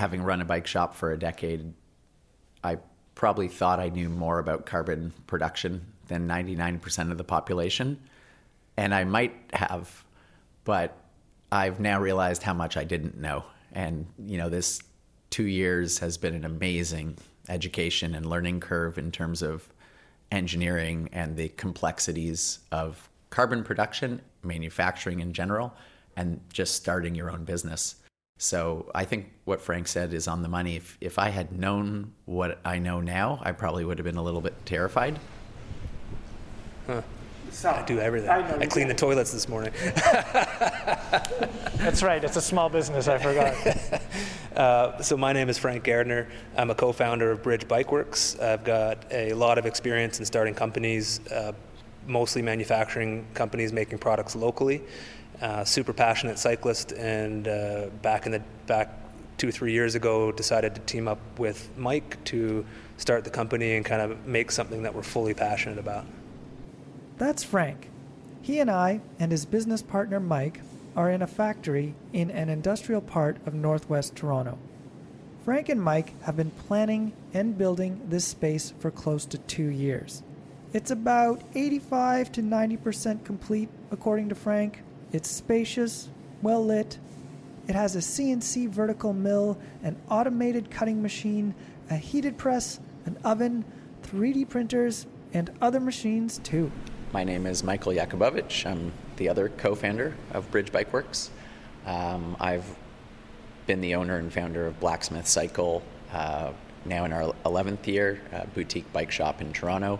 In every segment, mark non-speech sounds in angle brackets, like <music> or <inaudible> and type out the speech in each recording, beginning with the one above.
having run a bike shop for a decade, I probably thought I knew more about carbon production than 99% of the population. And I might have, but I've now realized how much I didn't know. And, you know, this two years has been an amazing education and learning curve in terms of engineering and the complexities of carbon production, manufacturing in general, and just starting your own business. So I think what Frank said is on the money. If, if I had known what I know now, I probably would have been a little bit terrified. Huh. So, I do everything. I, I cleaned the toilets this morning. <laughs> That's right. It's a small business. I forgot. <laughs> uh, so my name is Frank Gardner. I'm a co-founder of Bridge Bike Works. I've got a lot of experience in starting companies, uh, mostly manufacturing companies making products locally. Uh, super passionate cyclist, and uh, back in the back two three years ago, decided to team up with Mike to start the company and kind of make something that we're fully passionate about. That's Frank. He and I and his business partner Mike are in a factory in an industrial part of northwest Toronto. Frank and Mike have been planning and building this space for close to two years. It's about 85 to 90% complete, according to Frank. It's spacious, well lit. It has a CNC vertical mill, an automated cutting machine, a heated press, an oven, 3D printers, and other machines too. My name is Michael Yakubovich. I'm the other co founder of Bridge Bike Works. Um, I've been the owner and founder of Blacksmith Cycle uh, now in our 11th year, boutique bike shop in Toronto,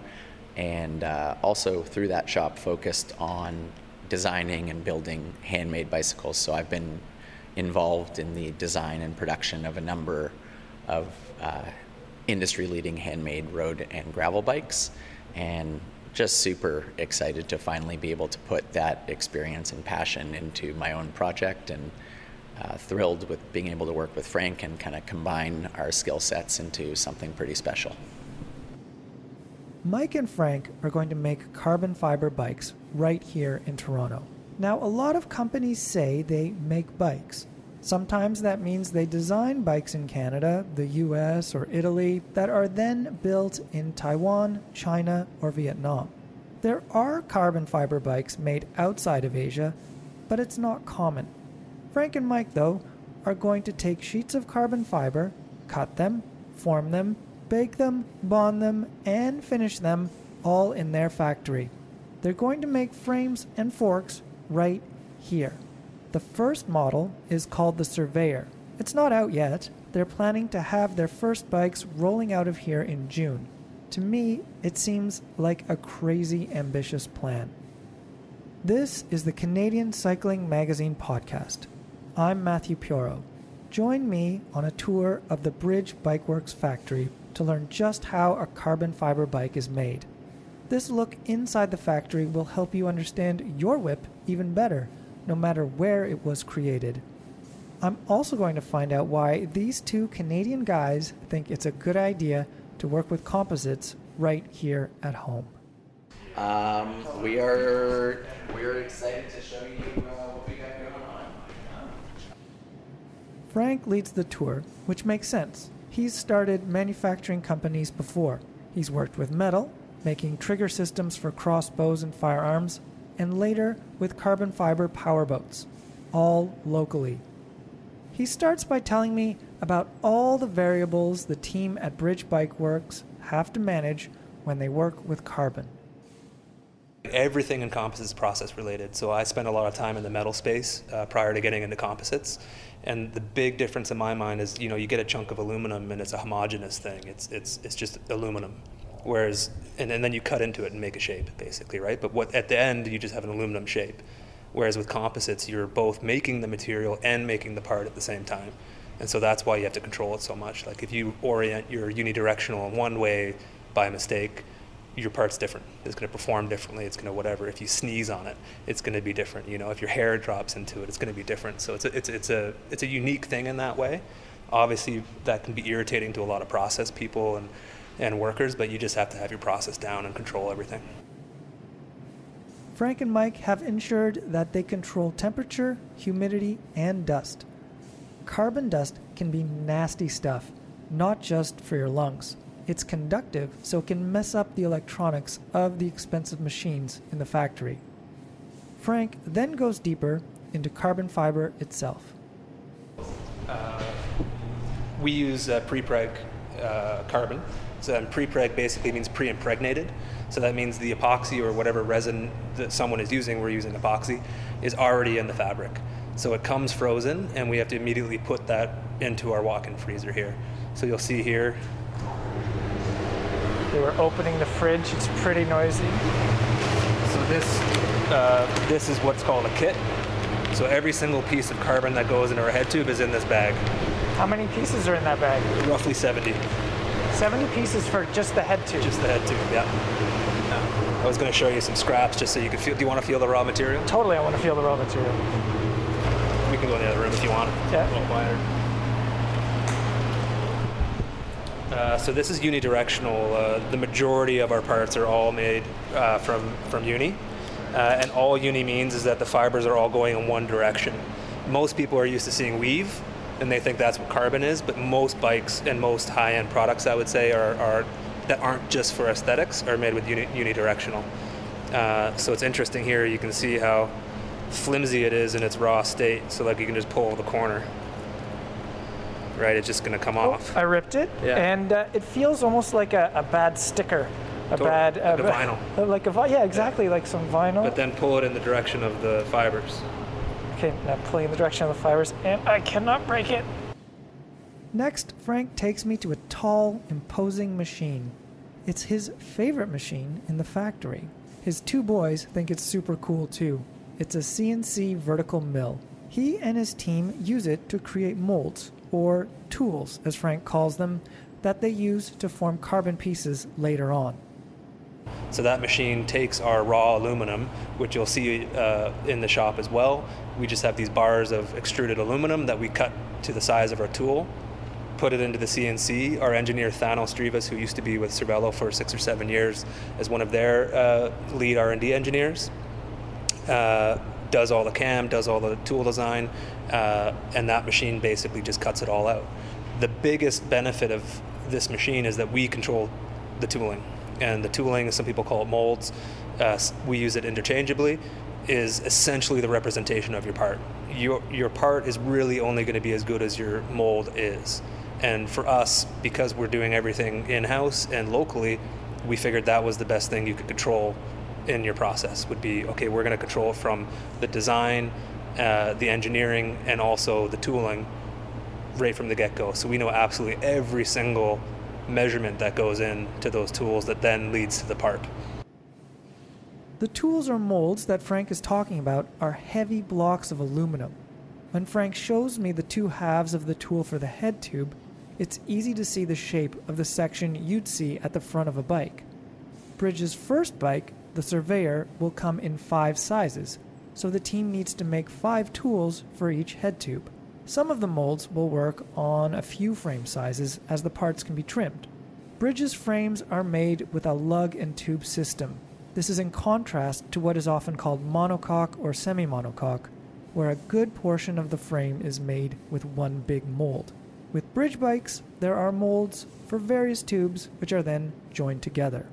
and uh, also through that shop focused on designing and building handmade bicycles. So I've been involved in the design and production of a number of uh, industry leading handmade road and gravel bikes. And just super excited to finally be able to put that experience and passion into my own project and uh, thrilled with being able to work with Frank and kind of combine our skill sets into something pretty special. Mike and Frank are going to make carbon fiber bikes right here in Toronto. Now, a lot of companies say they make bikes, Sometimes that means they design bikes in Canada, the US, or Italy that are then built in Taiwan, China, or Vietnam. There are carbon fiber bikes made outside of Asia, but it's not common. Frank and Mike, though, are going to take sheets of carbon fiber, cut them, form them, bake them, bond them, and finish them all in their factory. They're going to make frames and forks right here. The first model is called the Surveyor. It's not out yet. They're planning to have their first bikes rolling out of here in June. To me, it seems like a crazy ambitious plan. This is the Canadian Cycling Magazine podcast. I'm Matthew Pioro. Join me on a tour of the Bridge Bikeworks factory to learn just how a carbon fiber bike is made. This look inside the factory will help you understand your whip even better no matter where it was created. I'm also going to find out why these two Canadian guys think it's a good idea to work with composites right here at home. Um, we are we are excited to show you uh, what we got going on. Frank leads the tour, which makes sense. He's started manufacturing companies before. He's worked with metal, making trigger systems for crossbows and firearms, and later with carbon fiber powerboats, all locally. He starts by telling me about all the variables the team at Bridge Bike Works have to manage when they work with carbon. Everything in composites is process related. So I spent a lot of time in the metal space uh, prior to getting into composites. And the big difference in my mind is, you know, you get a chunk of aluminum and it's a homogeneous thing. It's, it's, it's just aluminum. Whereas, and, and then you cut into it and make a shape, basically, right? But what at the end, you just have an aluminum shape. Whereas with composites, you're both making the material and making the part at the same time. And so that's why you have to control it so much. Like if you orient your unidirectional in one way by mistake, your part's different. It's going to perform differently. It's going to whatever. If you sneeze on it, it's going to be different. You know, if your hair drops into it, it's going to be different. So it's a, it's it's a it's a unique thing in that way. Obviously, that can be irritating to a lot of process people and and workers, but you just have to have your process down and control everything. Frank and Mike have ensured that they control temperature, humidity, and dust. Carbon dust can be nasty stuff, not just for your lungs. It's conductive, so it can mess up the electronics of the expensive machines in the factory. Frank then goes deeper into carbon fiber itself. Uh, we use uh, prepreg uh, carbon. So um, prepreg basically means pre-impregnated. So that means the epoxy or whatever resin that someone is using, we're using epoxy, is already in the fabric. So it comes frozen, and we have to immediately put that into our walk-in freezer here. So you'll see here. They were opening the fridge. It's pretty noisy. So this uh, this is what's called a kit. So every single piece of carbon that goes into our head tube is in this bag. How many pieces are in that bag? Roughly 70. 70 pieces for just the head tube. Just the head tube, yeah. I was going to show you some scraps just so you could feel. Do you want to feel the raw material? Totally, I want to feel the raw material. We can go in the other room if you want. Yeah. A little quieter. Uh, so this is unidirectional. Uh, the majority of our parts are all made uh, from from uni, uh, and all uni means is that the fibers are all going in one direction. Most people are used to seeing weave, and they think that's what carbon is. But most bikes and most high-end products, I would say, are, are that aren't just for aesthetics, are made with uni, unidirectional. Uh, so it's interesting here. You can see how flimsy it is in its raw state. So like you can just pull the corner. Right, it's just going to come Oh, off. I ripped it, Yeah. and uh, it feels almost like a, a bad sticker, a Totally, bad like a vinyl. <laughs> like a vi- yeah, exactly, like some vinyl. But then pull it in the direction of the fibers. Okay, now pulling in the direction of the fibers, and I cannot break it. Next, Frank takes me to a tall, imposing machine. It's his favorite machine in the factory. His two boys think it's super cool too. It's a CNC vertical mill. He and his team use it to create molds, or tools as Frank calls them, that they use to form carbon pieces later on. So that machine takes our raw aluminum, which you'll see uh, in the shop as well. We just have these bars of extruded aluminum that we cut to the size of our tool, put it into the CNC. Our engineer Thanos Drivas, who used to be with Cervelo for six or seven years, as one of their uh, lead R&D engineers, uh, does all the cam, does all the tool design, uh, and that machine basically just cuts it all out. The biggest benefit of this machine is that we control the tooling, and the tooling, some people call it molds, uh, we use it interchangeably, is essentially the representation of your part. Your, your part is really only going to be as good as your mold is. And for us, because we're doing everything in house and locally, we figured that was the best thing you could control in your process would be okay we're going to control from the design uh, the engineering and also the tooling right from the get-go so we know absolutely every single measurement that goes into those tools that then leads to the part The tools or molds that Frank is talking about are heavy blocks of aluminum. When Frank shows me the two halves of the tool for the head tube, it's easy to see the shape of the section you'd see at the front of a bike. Bridge's first bike, the Surveyor, will come in five sizes, so the team needs to make five tools for each head tube. Some of the molds will work on a few frame sizes as the parts can be trimmed. Bridge's frames are made with a lug and tube system. This is in contrast to what is often called monocoque or semi monocoque, where a good portion of the frame is made with one big mold. With bridge bikes, there are molds for various tubes which are then joined together.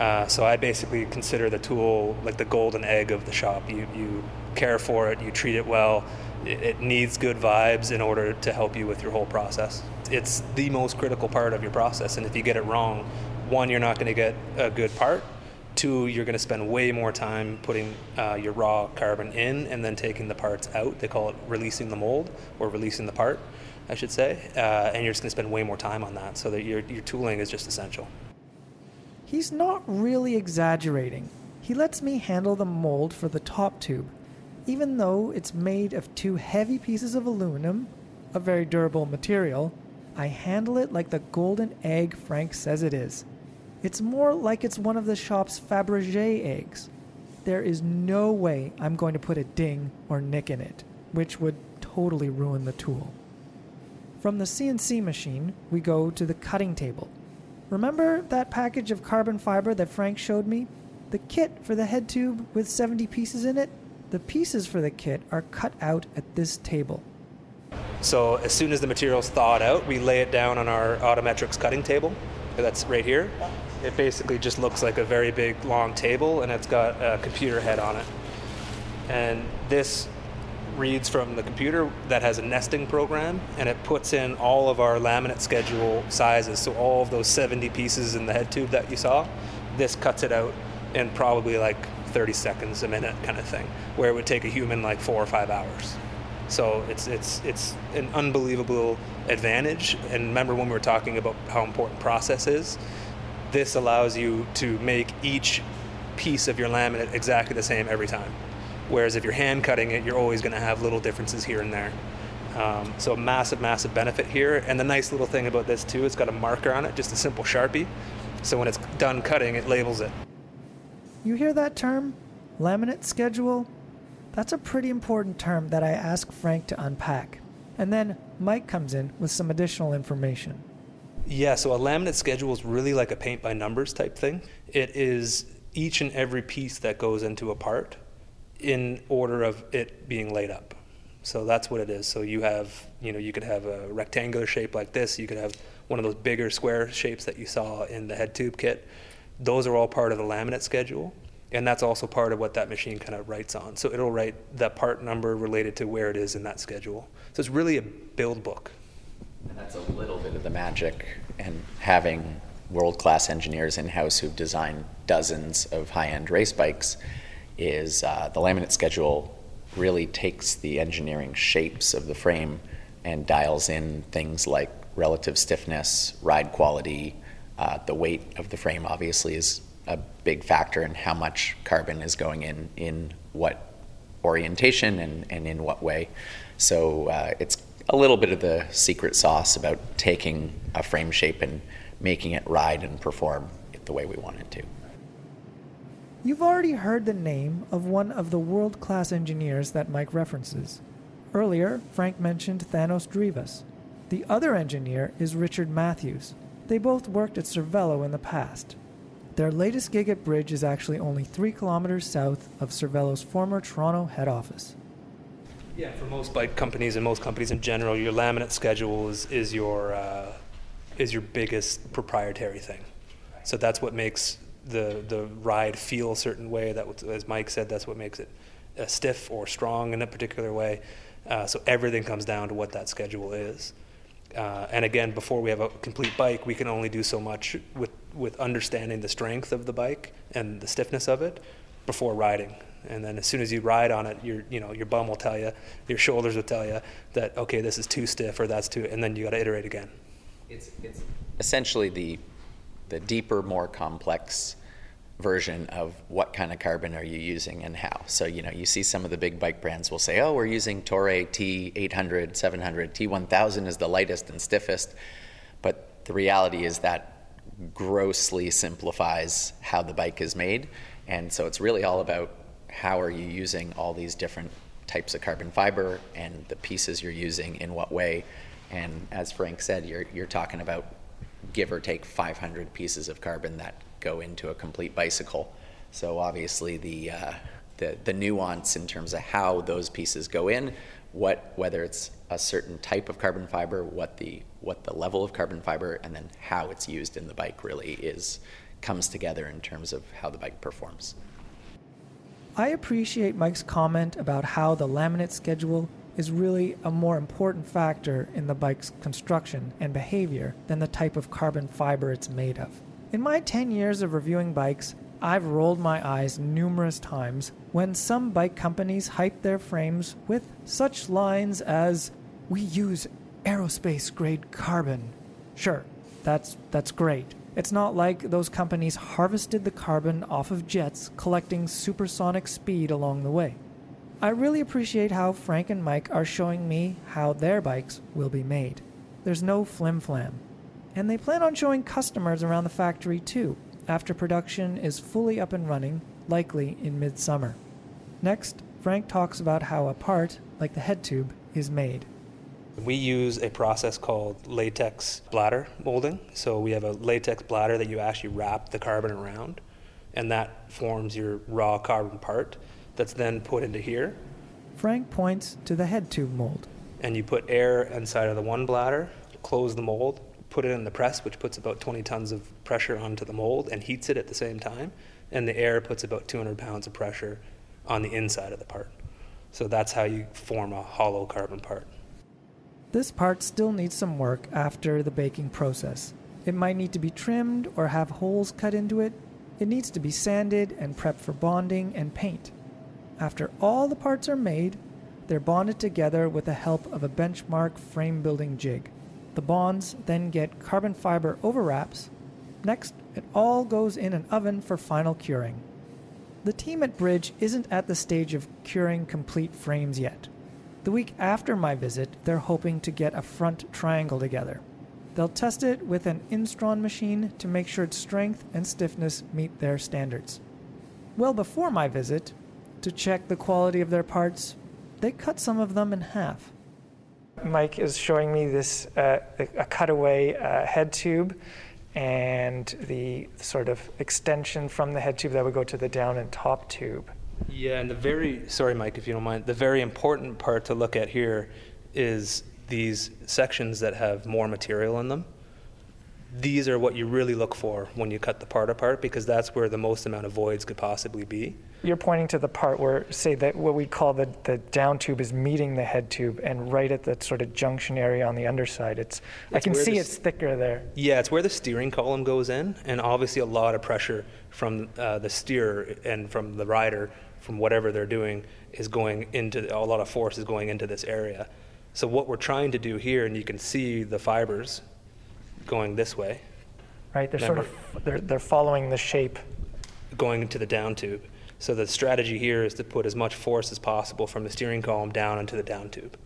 Uh, so I basically consider the tool like the golden egg of the shop. You, you care for it, you treat it well. It, it needs good vibes in order to help you with your whole process. It's the most critical part of your process, and if you get it wrong, one, you're not going to get a good part. Two, you're going to spend way more time putting uh, your raw carbon in and then taking the parts out. They call it releasing the mold or releasing the part, I should say. Uh, and you're just going to spend way more time on that, so that your, your tooling is just essential. He's not really exaggerating. He lets me handle the mold for the top tube. Even though it's made of two heavy pieces of aluminum, a very durable material, I handle it like the golden egg Frank says it is. It's more like it's one of the shop's Fabergé eggs. There is no way I'm going to put a ding or nick in it, which would totally ruin the tool. From the CNC machine, we go to the cutting table. Remember that package of carbon fiber that Frank showed me? The kit for the head tube with 70 pieces in it? The pieces for the kit are cut out at this table. So as soon as the material's thawed out, we lay it down on our Autometrix cutting table. That's right here. It basically just looks like a very big long table and it's got a computer head on it. And this reads from the computer that has a nesting program and it puts in all of our laminate schedule sizes. So all of those 70 pieces in the head tube that you saw, this cuts it out in probably like 30 seconds, a minute kind of thing, where it would take a human like four or five hours. So it's it's it's an unbelievable advantage. And remember when we were talking about how important process is, this allows you to make each piece of your laminate exactly the same every time. Whereas if you're hand cutting it, you're always going to have little differences here and there. Um, so a massive, massive benefit here. And the nice little thing about this too, it's got a marker on it, just a simple Sharpie. So when it's done cutting, it labels it. You hear that term? Laminate schedule? That's a pretty important term that I ask Frank to unpack. And then Mike comes in with some additional information. Yeah, so a laminate schedule is really like a paint by numbers type thing. It is each and every piece that goes into a part in order of it being laid up. So that's what it is. So you have, you know, you could have a rectangular shape like this. You could have one of those bigger square shapes that you saw in the head tube kit. Those are all part of the laminate schedule. And that's also part of what that machine kind of writes on. So it'll write the part number related to where it is in that schedule. So it's really a build book. And that's a little bit of the magic and having world class engineers in house who've designed dozens of high end race bikes is uh, the laminate schedule really takes the engineering shapes of the frame and dials in things like relative stiffness, ride quality. Uh, the weight of the frame obviously is a big factor in how much carbon is going in in what orientation and, and in what way. So uh, it's a little bit of the secret sauce about taking a frame shape and making it ride and perform the way we want it to. You've already heard the name of one of the world class engineers that Mike references. Earlier, Frank mentioned Thanos Drivas. The other engineer is Richard Matthews. They both worked at Cervelo in the past. Their latest gig at Bridge is actually only three kilometers south of Cervelo's former Toronto head office. Yeah, for most bike companies and most companies in general, your laminate schedule is, is your uh, is your biggest proprietary thing. So that's what makes the the ride feel a certain way. That, as Mike said, that's what makes it uh, stiff or strong in a particular way. Uh, so everything comes down to what that schedule is. Uh, and again, before we have a complete bike, we can only do so much with with understanding the strength of the bike and the stiffness of it before riding. And then as soon as you ride on it, your you know your bum will tell you, your shoulders will tell you that okay, this is too stiff or that's too, and then you got to iterate again. It's, it's essentially the the deeper, more complex version of what kind of carbon are you using and how. So, you know, you see some of the big bike brands will say, oh, we're using Toray T800, 700, T1000 is the lightest and stiffest. But the reality is that grossly simplifies how the bike is made. And so it's really all about how are you using all these different types of carbon fiber and the pieces you're using in what way. And as Frank said, you're, you're talking about give or take 500 pieces of carbon that go into a complete bicycle. So obviously the uh, the, the nuance in terms of how those pieces go in, what whether it's a certain type of carbon fiber, what the what the level of carbon fiber, and then how it's used in the bike really is comes together in terms of how the bike performs. I appreciate Mike's comment about how the laminate schedule is really a more important factor in the bike's construction and behavior than the type of carbon fiber it's made of. In my 10 years of reviewing bikes, I've rolled my eyes numerous times when some bike companies hype their frames with such lines as, We use aerospace grade carbon. Sure, that's, that's great. It's not like those companies harvested the carbon off of jets, collecting supersonic speed along the way. I really appreciate how Frank and Mike are showing me how their bikes will be made. There's no flim flam. And they plan on showing customers around the factory too, after production is fully up and running, likely in midsummer. Next, Frank talks about how a part, like the head tube, is made. We use a process called latex bladder molding. So we have a latex bladder that you actually wrap the carbon around, and that forms your raw carbon part that's then put into here. Frank points to the head tube mold. and you put air inside of the one bladder, close the mold, put it in the press, which puts about 20 tons of pressure onto the mold and heats it at the same time, and the air puts about 200 pounds of pressure on the inside of the part. So that's how you form a hollow carbon part. This part still needs some work after the baking process. It might need to be trimmed or have holes cut into it. It needs to be sanded and prepped for bonding and paint. After all the parts are made, they're bonded together with the help of a benchmark frame building jig. The bonds then get carbon fiber overwraps. Next, it all goes in an oven for final curing. The team at Bridge isn't at the stage of curing complete frames yet. The week after my visit, they're hoping to get a front triangle together. They'll test it with an Instron machine to make sure its strength and stiffness meet their standards. Well before my visit, to check the quality of their parts, they cut some of them in half. Mike is showing me this uh, a cutaway uh, head tube and the sort of extension from the head tube that would go to the down and top tube. Yeah, and the very, sorry, Mike, if you don't mind, the very important part to look at here is these sections that have more material in them. These are what you really look for when you cut the part apart because that's where the most amount of voids could possibly be. You're pointing to the part where, say, that what we call the, the down tube is meeting the head tube, and right at that sort of junction area on the underside, it's, I can see it's thicker there. Yeah, it's where the steering column goes in, and obviously a lot of pressure from uh, the steer and from the rider from whatever they're doing is going into a lot of force is going into this area. So what we're trying to do here, and you can see the fibers going this way. Right, they're sort of they're, they're following the shape. Going into the down tube. So the strategy here is to put as much force as possible from the steering column down into the down tube,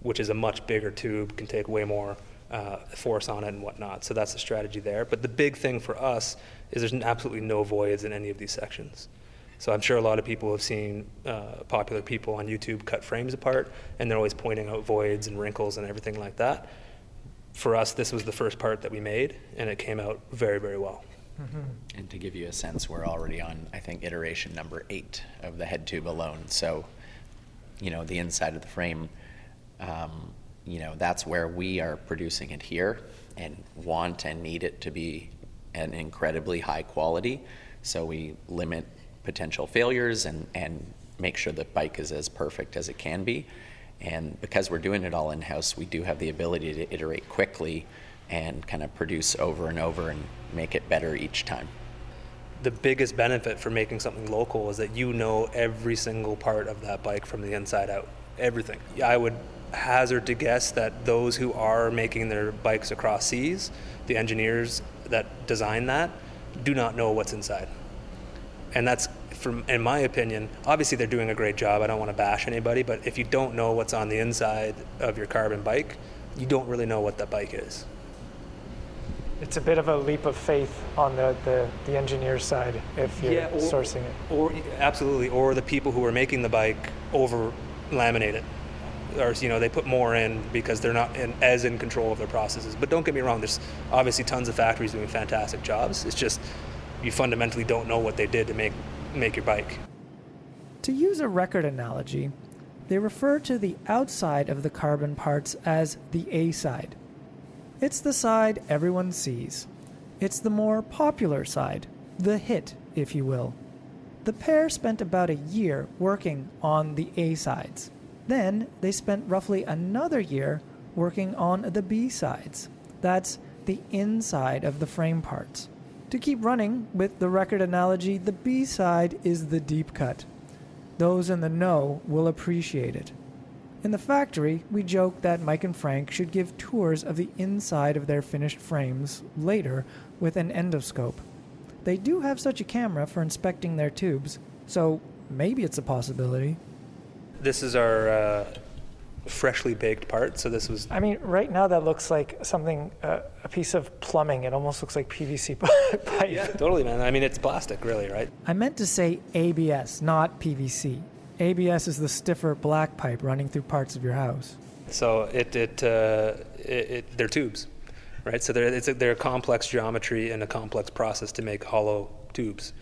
which is a much bigger tube, can take way more uh, force on it and whatnot. So that's the strategy there. But the big thing for us is there's absolutely no voids in any of these sections. So I'm sure a lot of people have seen uh, popular people on YouTube cut frames apart, and they're always pointing out voids and wrinkles and everything like that. For us, this was the first part that we made, and it came out very, very well. Mm-hmm. And to give you a sense, we're already on, I think, iteration number eight of the head tube alone. So, you know, the inside of the frame, um, you know, that's where we are producing it here and want and need it to be an incredibly high quality. So we limit potential failures and, and make sure the bike is as perfect as it can be. And because we're doing it all in house, we do have the ability to iterate quickly and kind of produce over and over and make it better each time. The biggest benefit for making something local is that you know every single part of that bike from the inside out. Everything. I would hazard to guess that those who are making their bikes across seas, the engineers that design that, do not know what's inside and that's from in my opinion obviously they're doing a great job. I don't want to bash anybody but if you don't know what's on the inside of your carbon bike you don't really know what that bike is. It's a bit of a leap of faith on the, the, the engineer's side if you're yeah, or, sourcing it. or absolutely or the people who are making the bike over laminate it. Or you know they put more in because they're not in, as in control of their processes. But don't get me wrong there's obviously tons of factories doing fantastic jobs. It's just you fundamentally don't know what they did to make make your bike. To use a record analogy, they refer to the outside of the carbon parts as the A side. It's the side everyone sees. It's the more popular side, the hit, if you will. The pair spent about a year working on the A sides. Then they spent roughly another year working on the B sides. That's the inside of the frame parts. To keep running with the record analogy, the B side is the deep cut. Those in the know will appreciate it. In the factory, we joke that Mike and Frank should give tours of the inside of their finished frames later with an endoscope. They do have such a camera for inspecting their tubes, so maybe it's a possibility. This is our uh, freshly baked part. So this was. I mean, right now that looks like something, uh, a piece of plumbing. It almost looks like PVC <laughs> pipe. Yeah, totally, man. I mean, it's plastic, really, right? I meant to say ABS, not PVC. ABS is the stiffer black pipe running through parts of your house. So it, it, uh, it, it they're tubes, right? So they're, it's a, they're a complex geometry and a complex process to make hollow tubes.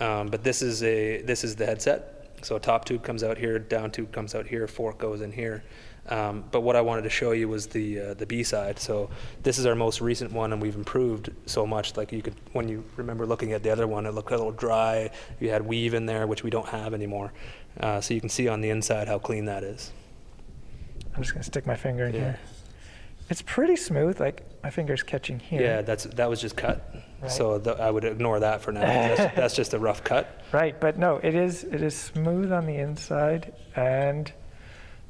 Um, but this is a this is the headset so a top tube comes out here, down tube comes out here, fork goes in here. Um, but what I wanted to show you was the uh, the B side. So this is our most recent one, and we've improved so much. Like you could, when you remember looking at the other one, it looked a little dry. You had weave in there, which we don't have anymore. Uh, so you can see on the inside how clean that is. I'm just gonna stick my finger in Yeah. here. It's pretty smooth. Like my finger's catching here. Yeah, that's that was just cut. Right. So th- I would ignore that for now. that's, <laughs> that's just a rough cut. Right, but no, it is it is smooth on the inside and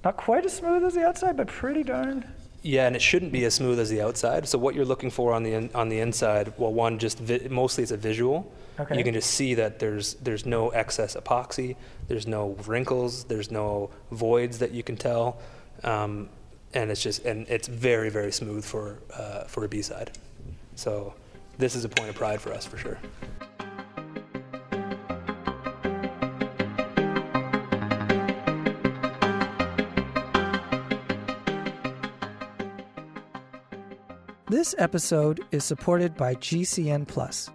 not quite as smooth as the outside, but pretty darn. Yeah, and it shouldn't be as smooth as the outside. So what you're looking for on the in, on the inside, well, one just vi- mostly it's a visual. Okay. You can just see that there's there's no excess epoxy, there's no wrinkles, there's no voids that you can tell, um, and it's just and it's very very smooth for uh, for a B side. So this is a point of pride for us for sure. This episode is supported by GCN Plus.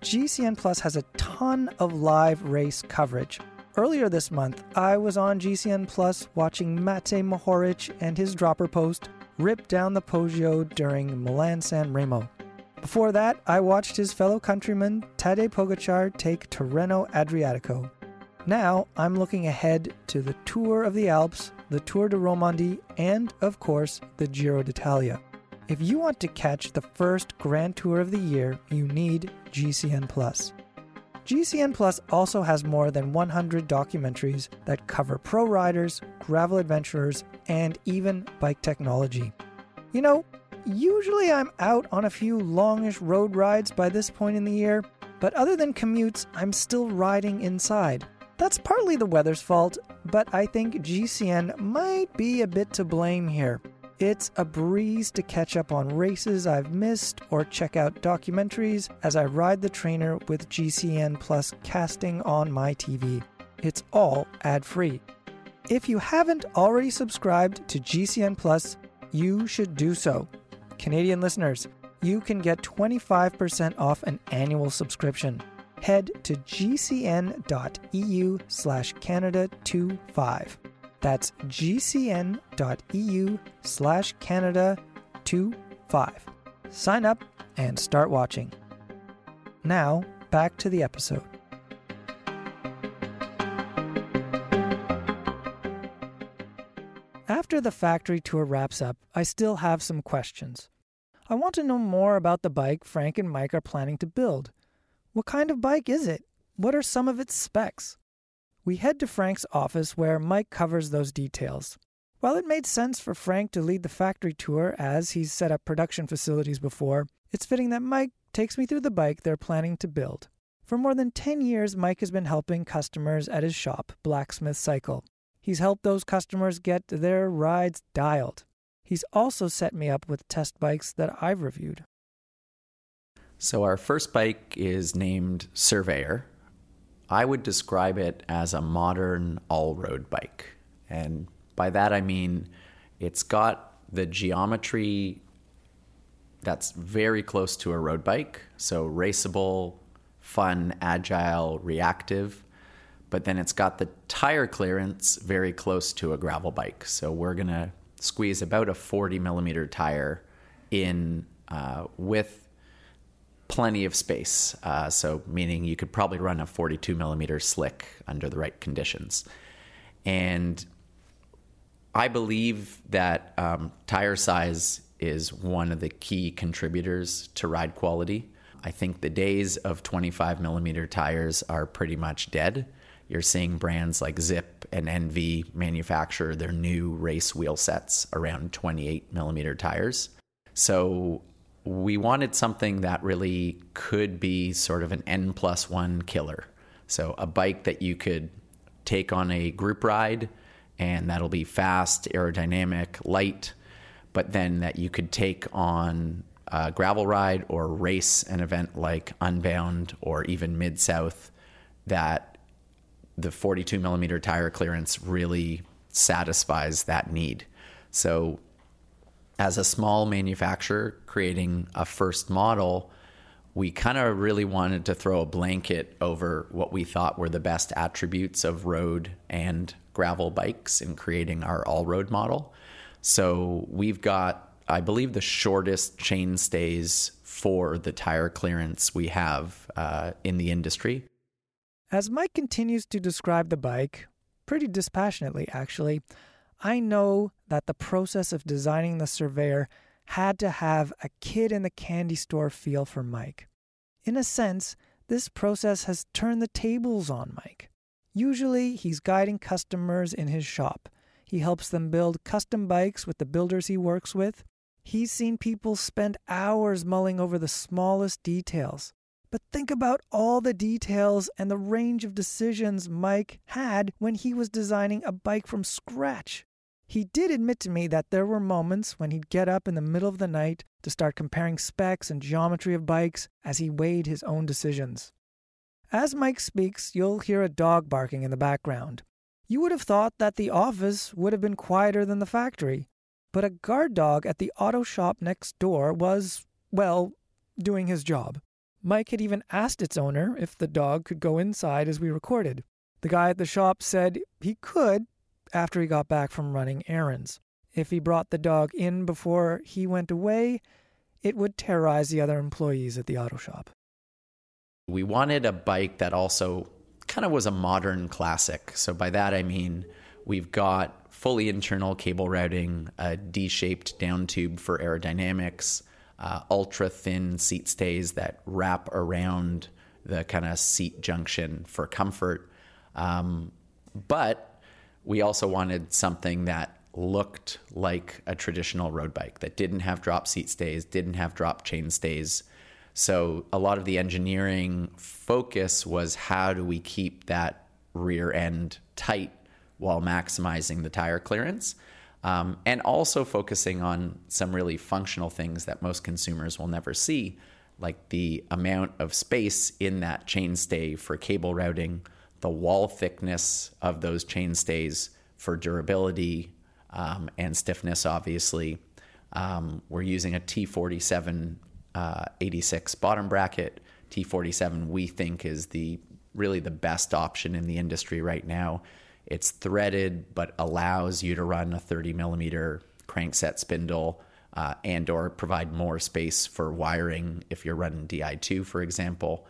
GCN Plus has a ton of live race coverage. Earlier this month, I was on GCN Plus watching Matej Mohoric and his dropper post rip down the Poggio during Milan San Remo. Before that, I watched his fellow countryman Tadej Pogacar take Tirreno Adriatico. Now, I'm looking ahead to the Tour of the Alps, the Tour de Romandie, and, of course, the Giro d'Italia. If you want to catch the first Grand Tour of the year, you need GCN Plus. GCN Plus also has more than 100 documentaries that cover pro riders, gravel adventurers, and even bike technology. You know, usually I'm out on a few longish road rides by this point in the year, but other than commutes, I'm still riding inside. That's partly the weather's fault, but I think GCN might be a bit to blame here. It's a breeze to catch up on races I've missed or check out documentaries as I ride the trainer with GCN Plus casting on my TV. It's all ad free. If you haven't already subscribed to GCN Plus, you should do so. Canadian listeners, you can get 25% off an annual subscription. Head to gcn.eu slash Canada25. That's gcn.eu slash Canada25. Sign up and start watching. Now, back to the episode. After the factory tour wraps up, I still have some questions. I want to know more about the bike Frank and Mike are planning to build. What kind of bike is it? What are some of its specs? We head to Frank's office where Mike covers those details. While it made sense for Frank to lead the factory tour as he's set up production facilities before, it's fitting that Mike takes me through the bike they're planning to build. For more than 10 years, Mike has been helping customers at his shop, Blacksmith Cycle. He's helped those customers get their rides dialed. He's also set me up with test bikes that I've reviewed. So, our first bike is named Surveyor. I would describe it as a modern all road bike. And by that I mean it's got the geometry that's very close to a road bike. So, raceable, fun, agile, reactive. But then it's got the tire clearance very close to a gravel bike. So, we're going to squeeze about a 40 millimeter tire in uh, with plenty of space. Uh, so, meaning you could probably run a 42 millimeter slick under the right conditions. And I believe that um, tire size is one of the key contributors to ride quality. I think the days of 25 millimeter tires are pretty much dead. You're seeing brands like Zipp and ENVE manufacture their new race wheel sets around 28 millimeter tires. So we wanted something that really could be sort of an N plus one killer. So a bike that you could take on a group ride and that'll be fast, aerodynamic, light, but then that you could take on a gravel ride or race an event like Unbound or even Mid South that the 42 millimeter tire clearance really satisfies that need. So as a small manufacturer creating a first model, we kind of really wanted to throw a blanket over what we thought were the best attributes of road and gravel bikes in creating our all road model. So we've got, I believe, the shortest chain stays for the tire clearance we have uh, in the industry. As Mike continues to describe the bike, pretty dispassionately actually, I know that the process of designing the Surveyor had to have a kid in the candy store feel for Mike. In a sense, this process has turned the tables on Mike. Usually, he's guiding customers in his shop. He helps them build custom bikes with the builders he works with. He's seen people spend hours mulling over the smallest details. But think about all the details and the range of decisions Mike had when he was designing a bike from scratch. He did admit to me that there were moments when he'd get up in the middle of the night to start comparing specs and geometry of bikes as he weighed his own decisions. As Mike speaks, you'll hear a dog barking in the background. You would have thought that the office would have been quieter than the factory, but a guard dog at the auto shop next door was, well, doing his job. Mike had even asked its owner if the dog could go inside as we recorded. The guy at the shop said he could after he got back from running errands. If he brought the dog in before he went away, it would terrorize the other employees at the auto shop. We wanted a bike that also kind of was a modern classic. So by that I mean we've got fully internal cable routing, a D-shaped down tube for aerodynamics, uh, ultra thin seat stays that wrap around the kind of seat junction for comfort. Um, but we also wanted something that looked like a traditional road bike that didn't have drop seat stays, didn't have drop chain stays, so a lot of the engineering focus was how do we keep that rear end tight while maximizing the tire clearance. Um, and also focusing on some really functional things that most consumers will never see, like the amount of space in that chainstay for cable routing, the wall thickness of those chainstays for durability um, and stiffness, obviously. Um, we're using a T47 uh, 86 bottom bracket. T47 we think is the really the best option in the industry right now. It's threaded but allows you to run a 30 millimeter crankset spindle uh, and or provide more space for wiring if you're running Di2, for example.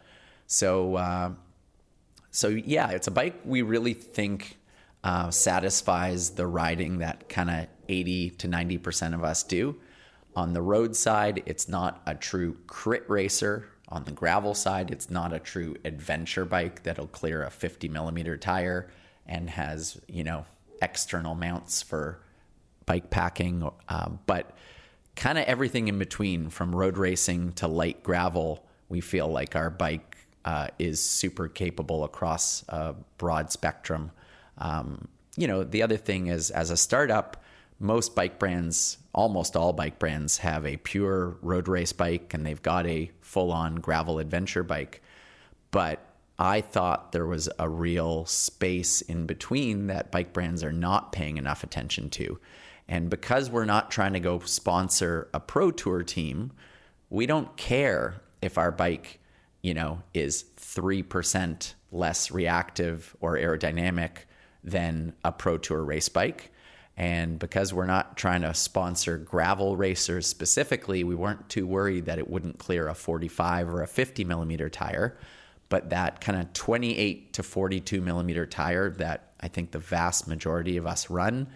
So, uh, so yeah, it's a bike we really think uh, satisfies the riding that kind of 80 to 90 percent of us do. On the road side, it's not a true crit racer. On the gravel side, it's not a true adventure bike that'll clear a 50 millimeter tire and has, you know, external mounts for bike packing. Um, but kind of everything in between, from road racing to light gravel, we feel like our bike uh, is super capable across a broad spectrum. Um, you know, the other thing is, as a startup, most bike brands, almost all bike brands, have a pure road race bike and they've got a full on gravel adventure bike. But I thought there was a real space in between that bike brands are not paying enough attention to. And because we're not trying to go sponsor a pro tour team, we don't care if our bike, you know, is 3% less reactive or aerodynamic than a pro tour race bike. And because we're not trying to sponsor gravel racers specifically, we weren't too worried that it wouldn't clear a 45 or a 50 millimeter tire. But that kind of 28 to 42 millimeter tire that I think the vast majority of us run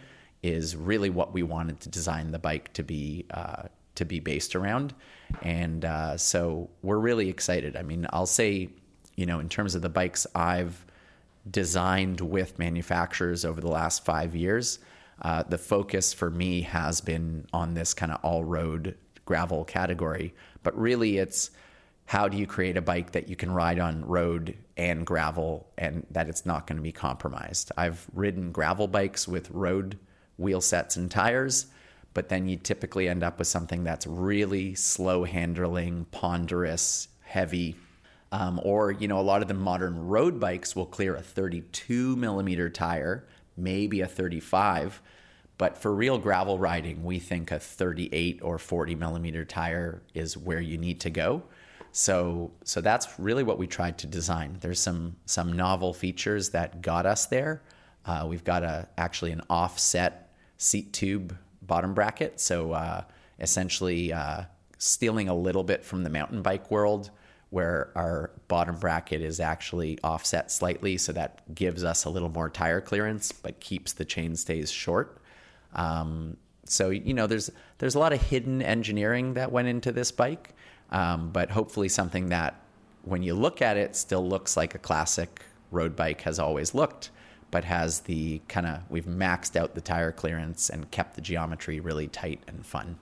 is really what we wanted to design the bike to be uh, to be based around. And uh, so we're really excited. I mean, I'll say, you know, in terms of the bikes I've designed with manufacturers over the last five years, uh, the focus for me has been on this kind of all road gravel category. But really, it's how do you create a bike that you can ride on road and gravel and that it's not going to be compromised? I've ridden gravel bikes with road wheel sets and tires, but then you typically end up with something that's really slow handling, ponderous, heavy. Um, or, you know, a lot of the modern road bikes will clear a 32 millimeter tire maybe a 35. But for real gravel riding, we think a 38 or 40 millimeter tire is where you need to go. So, so that's really what we tried to design. There's some some novel features that got us there. Uh, we've got a actually an offset seat tube bottom bracket. So uh, essentially, uh, stealing a little bit from the mountain bike world, where our bottom bracket is actually offset slightly, so that gives us a little more tire clearance, but keeps the chainstays short. Um, so you know, there's there's a lot of hidden engineering that went into this bike, um, but hopefully something that, when you look at it, still looks like a classic road bike has always looked, but has the kind of we've maxed out the tire clearance and kept the geometry really tight and fun.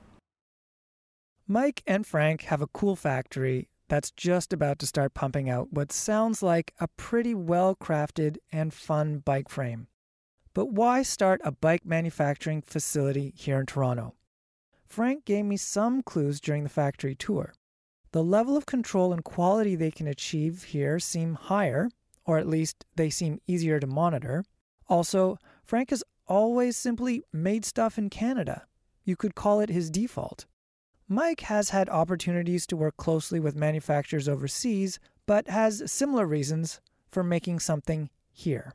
Mike and Frank have a cool factory that's just about to start pumping out what sounds like a pretty well crafted and fun bike frame. But why start a bike manufacturing facility here in Toronto? Frank gave me some clues during the factory tour. The level of control and quality they can achieve here seem higher, or at least they seem easier to monitor. Also, Frank has always simply made stuff in Canada. You could call it his default. Mike has had opportunities to work closely with manufacturers overseas, but has similar reasons for making something here.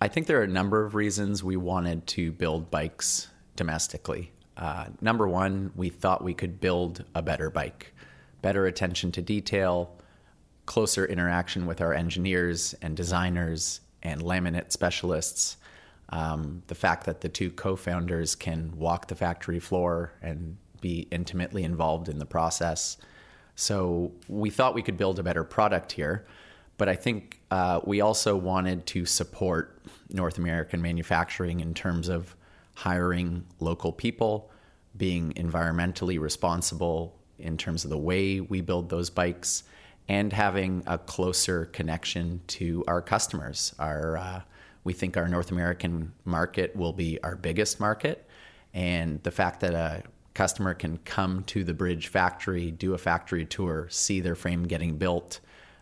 I think there are a number of reasons we wanted to build bikes domestically. Uh, number one, we thought we could build a better bike, better attention to detail, closer interaction with our engineers and designers and laminate specialists. Um, the fact that the two co founders can walk the factory floor and be intimately involved in the process. So we thought we could build a better product here. But I think uh, we also wanted to support North American manufacturing in terms of hiring local people, being environmentally responsible in terms of the way we build those bikes, and having a closer connection to our customers. Our uh, we think our North American market will be our biggest market, and the fact that a customer can come to the bridge factory, do a factory tour, see their frame getting built,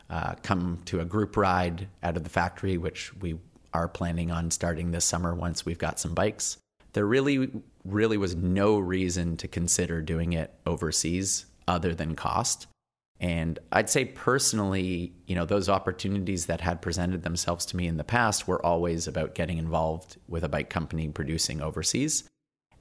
uh, come to a group ride out of the factory, which we are planning on starting this summer once we've got some bikes. There really, really was no reason to consider doing it overseas other than cost. And I'd say personally, you know, those opportunities that had presented themselves to me in the past were always about getting involved with a bike company producing overseas.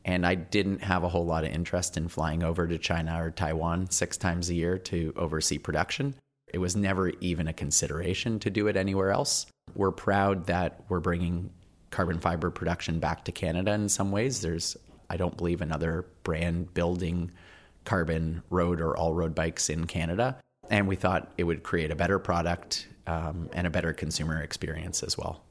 And I didn't have a whole lot of interest in flying over to China or Taiwan six times a year to oversee production. It was never even a consideration to do it anywhere else. We're proud that we're bringing carbon fiber production back to Canada in some ways. There's, I don't believe, another brand building carbon road or all road bikes in Canada. And we thought it would create a better product um, and a better consumer experience as well.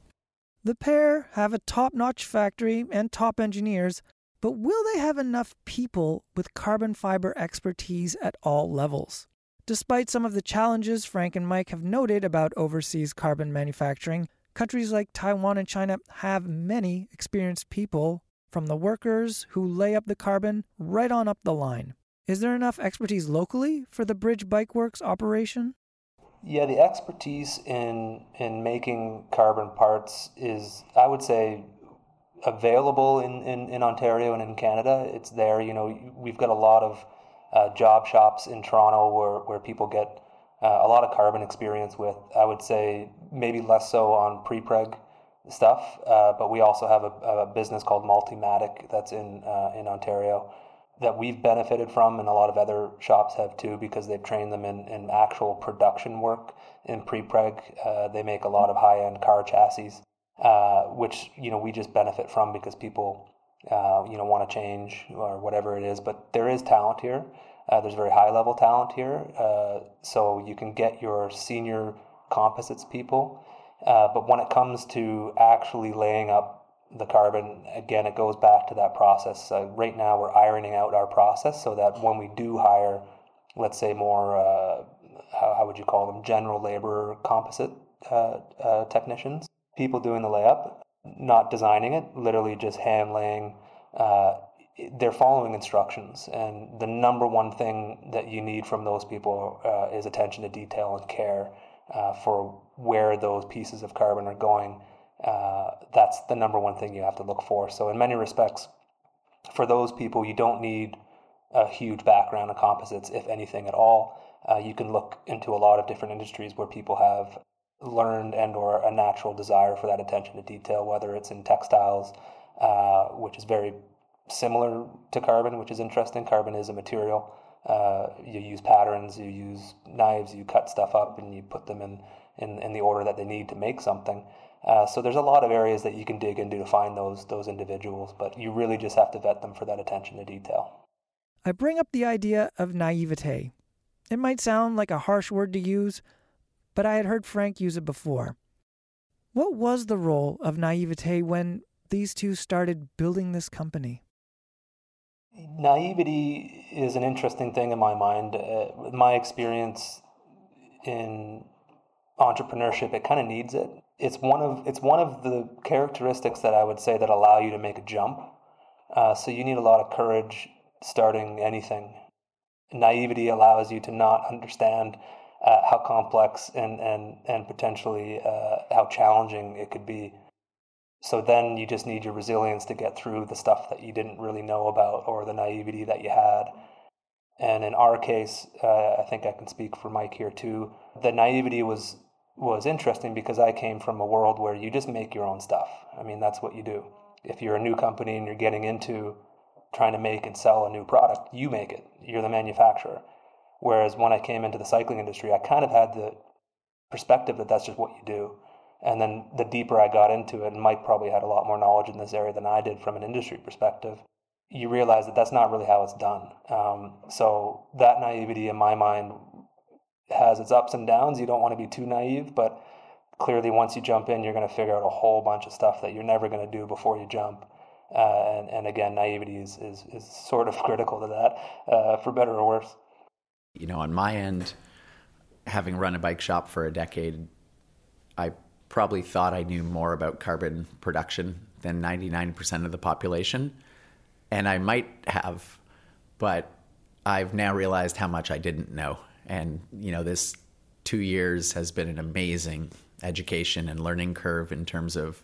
The pair have a top notch factory and top engineers but will they have enough people with carbon fiber expertise at all levels? Despite some of the challenges Frank and Mike have noted about overseas carbon manufacturing, countries like Taiwan and China have many experienced people, from the workers who lay up the carbon right on up the line. Is there enough expertise locally for the Bridge Bike Works operation? Yeah, the expertise in in making carbon parts is, I would say, available in, in, in Ontario and in Canada. It's there. You know, we've got a lot of uh, job shops in Toronto where, where people get uh, a lot of carbon experience with. I would say maybe less so on pre-preg stuff, uh, but we also have a, a business called Multimatic that's in uh, in Ontario that we've benefited from, and a lot of other shops have too, because they've trained them in, in actual production work in pre-preg. Uh, they make a lot of high-end car chassis uh, which you know we just benefit from because people uh, you know want to change or whatever it is. But there is talent here. Uh, there's very high level talent here, uh, so you can get your senior composites people. Uh, but when it comes to actually laying up the carbon, again, it goes back to that process. right now, we're ironing out our process so that when we do hire, let's say more, how, how would you call them, general labor composite technicians, people doing the layup, not designing it, literally just hand laying. Uh, they're following instructions, and the number one thing that you need from those people uh, is attention to detail and care uh, for where those pieces of carbon are going. Uh, that's the number one thing you have to look for. So, in many respects, for those people, you don't need a huge background in composites, if anything at all. Uh, you can look into a lot of different industries where people have learned and or a natural desire for that attention to detail, whether it's in textiles, uh, which is very similar to carbon, which is interesting. Carbon is a material. Uh, you use patterns, you use knives, you cut stuff up, and you put them in, in, in the order that they need to make something. Uh, so there's a lot of areas that you can dig into to find those those individuals, but you really just have to vet them for that attention to detail. I bring up the idea of naivete. It might sound like a harsh word to use, but I had heard Frank use it before. What was the role of naivete when these two started building this company? Naivety is an interesting thing in my mind. Uh, my experience in entrepreneurship, it kind of needs it. It's one of it's one of the characteristics that I would say that allow you to make a jump. Uh, so you need a lot of courage starting anything. Naivety allows you to not understand uh, how complex and and and potentially uh, how challenging it could be. So then you just need your resilience to get through the stuff that you didn't really know about or the naivety that you had. And in our case, uh, I think I can speak for Mike here too. The naivety was was interesting because I came from a world where you just make your own stuff. I mean, that's what you do. If you're a new company and you're getting into trying to make and sell a new product, you make it. You're the manufacturer. Whereas when I came into the cycling industry, I kind of had the perspective that that's just what you do. And then the deeper I got into it, and Mike probably had a lot more knowledge in this area than I did from an industry perspective, you realize that that's not really how it's done. Um, so that naivety in my mind has its ups and downs. You don't want to be too naive, but clearly once you jump in, you're going to figure out a whole bunch of stuff that you're never going to do before you jump. Uh, and, and again, naivety is, is, is sort of <laughs> critical to that, uh, for better or worse. You know, on my end, having run a bike shop for a decade, I probably thought I knew more about carbon production than 99% of the population. And I might have, but I've now realized how much I didn't know. And, you know, this two years has been an amazing education and learning curve in terms of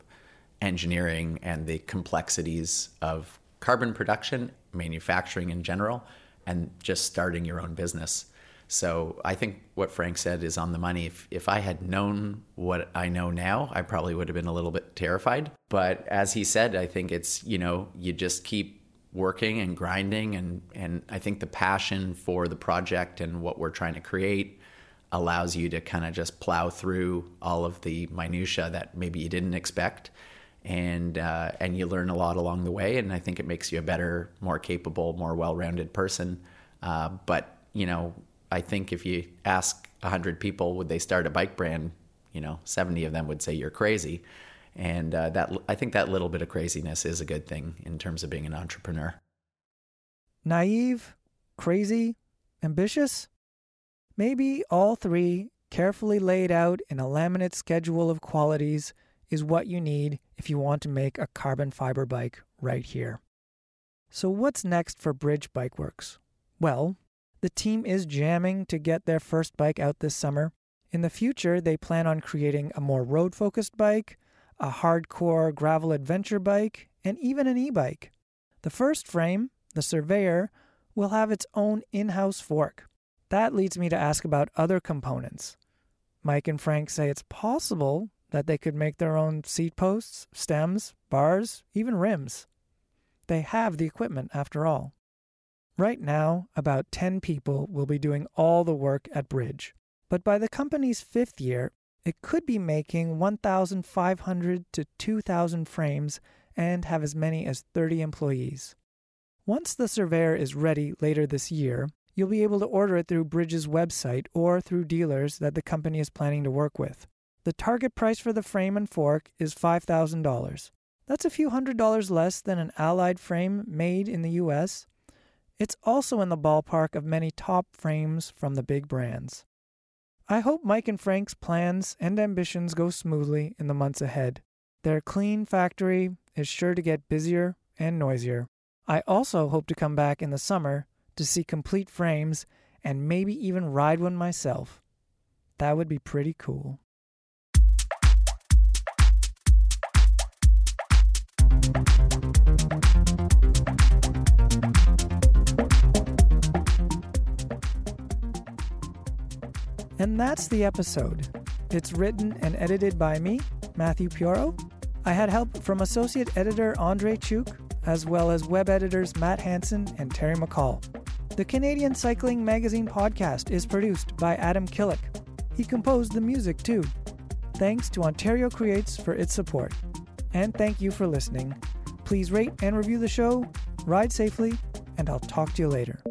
engineering and the complexities of carbon production, manufacturing in general, and just starting your own business. So I think what Frank said is on the money. If, if I had known what I know now, I probably would have been a little bit terrified. But as he said, I think it's, you know, you just keep working and grinding and, and I think the passion for the project and what we're trying to create allows you to kind of just plow through all of the minutia that maybe you didn't expect and uh, and you learn a lot along the way and I think it makes you a better more capable more well-rounded person uh, but you know I think if you ask 100 people, would they start a bike brand? You know, 70 of them would say you're crazy. And uh, that I think that little bit of craziness is a good thing in terms of being an entrepreneur. Naive, crazy, ambitious? Maybe all three, carefully laid out in a laminate schedule of qualities, is what you need if you want to make a carbon fiber bike right here. So, what's next for Bridge Bike Works? Well, the team is jamming to get their first bike out this summer. In the future, they plan on creating a more road focused bike, a hardcore gravel adventure bike, and even an e bike. The first frame, the Surveyor, will have its own in house fork. That leads me to ask about other components. Mike and Frank say it's possible that they could make their own seat posts, stems, bars, even rims. They have the equipment after all. Right now, about 10 people will be doing all the work at Bridge. But by the company's fifth year, it could be making 1,500 to 2,000 frames and have as many as 30 employees. Once the Surveyor is ready later this year, you'll be able to order it through Bridge's website or through dealers that the company is planning to work with. The target price for the frame and fork is $5,000. That's a few hundred dollars less than an Allied frame made in the US it's also in the ballpark of many top frames from the big brands. I hope Mike and Frank's plans and ambitions go smoothly in the months ahead. Their clean factory is sure to get busier and noisier. I also hope to come back in the summer to see complete frames and maybe even ride one myself. That would be pretty cool. And that's the episode. It's written and edited by me, Matthew Pioro. I had help from associate editor Andre Cheuk, as well as web editors Matt Hanson and Terry McCall. The Canadian Cycling Magazine podcast is produced by Adam Killick. He composed the music too. Thanks to Ontario Creates for its support. And thank you for listening. Please rate and review the show, ride safely, and I'll talk to you later.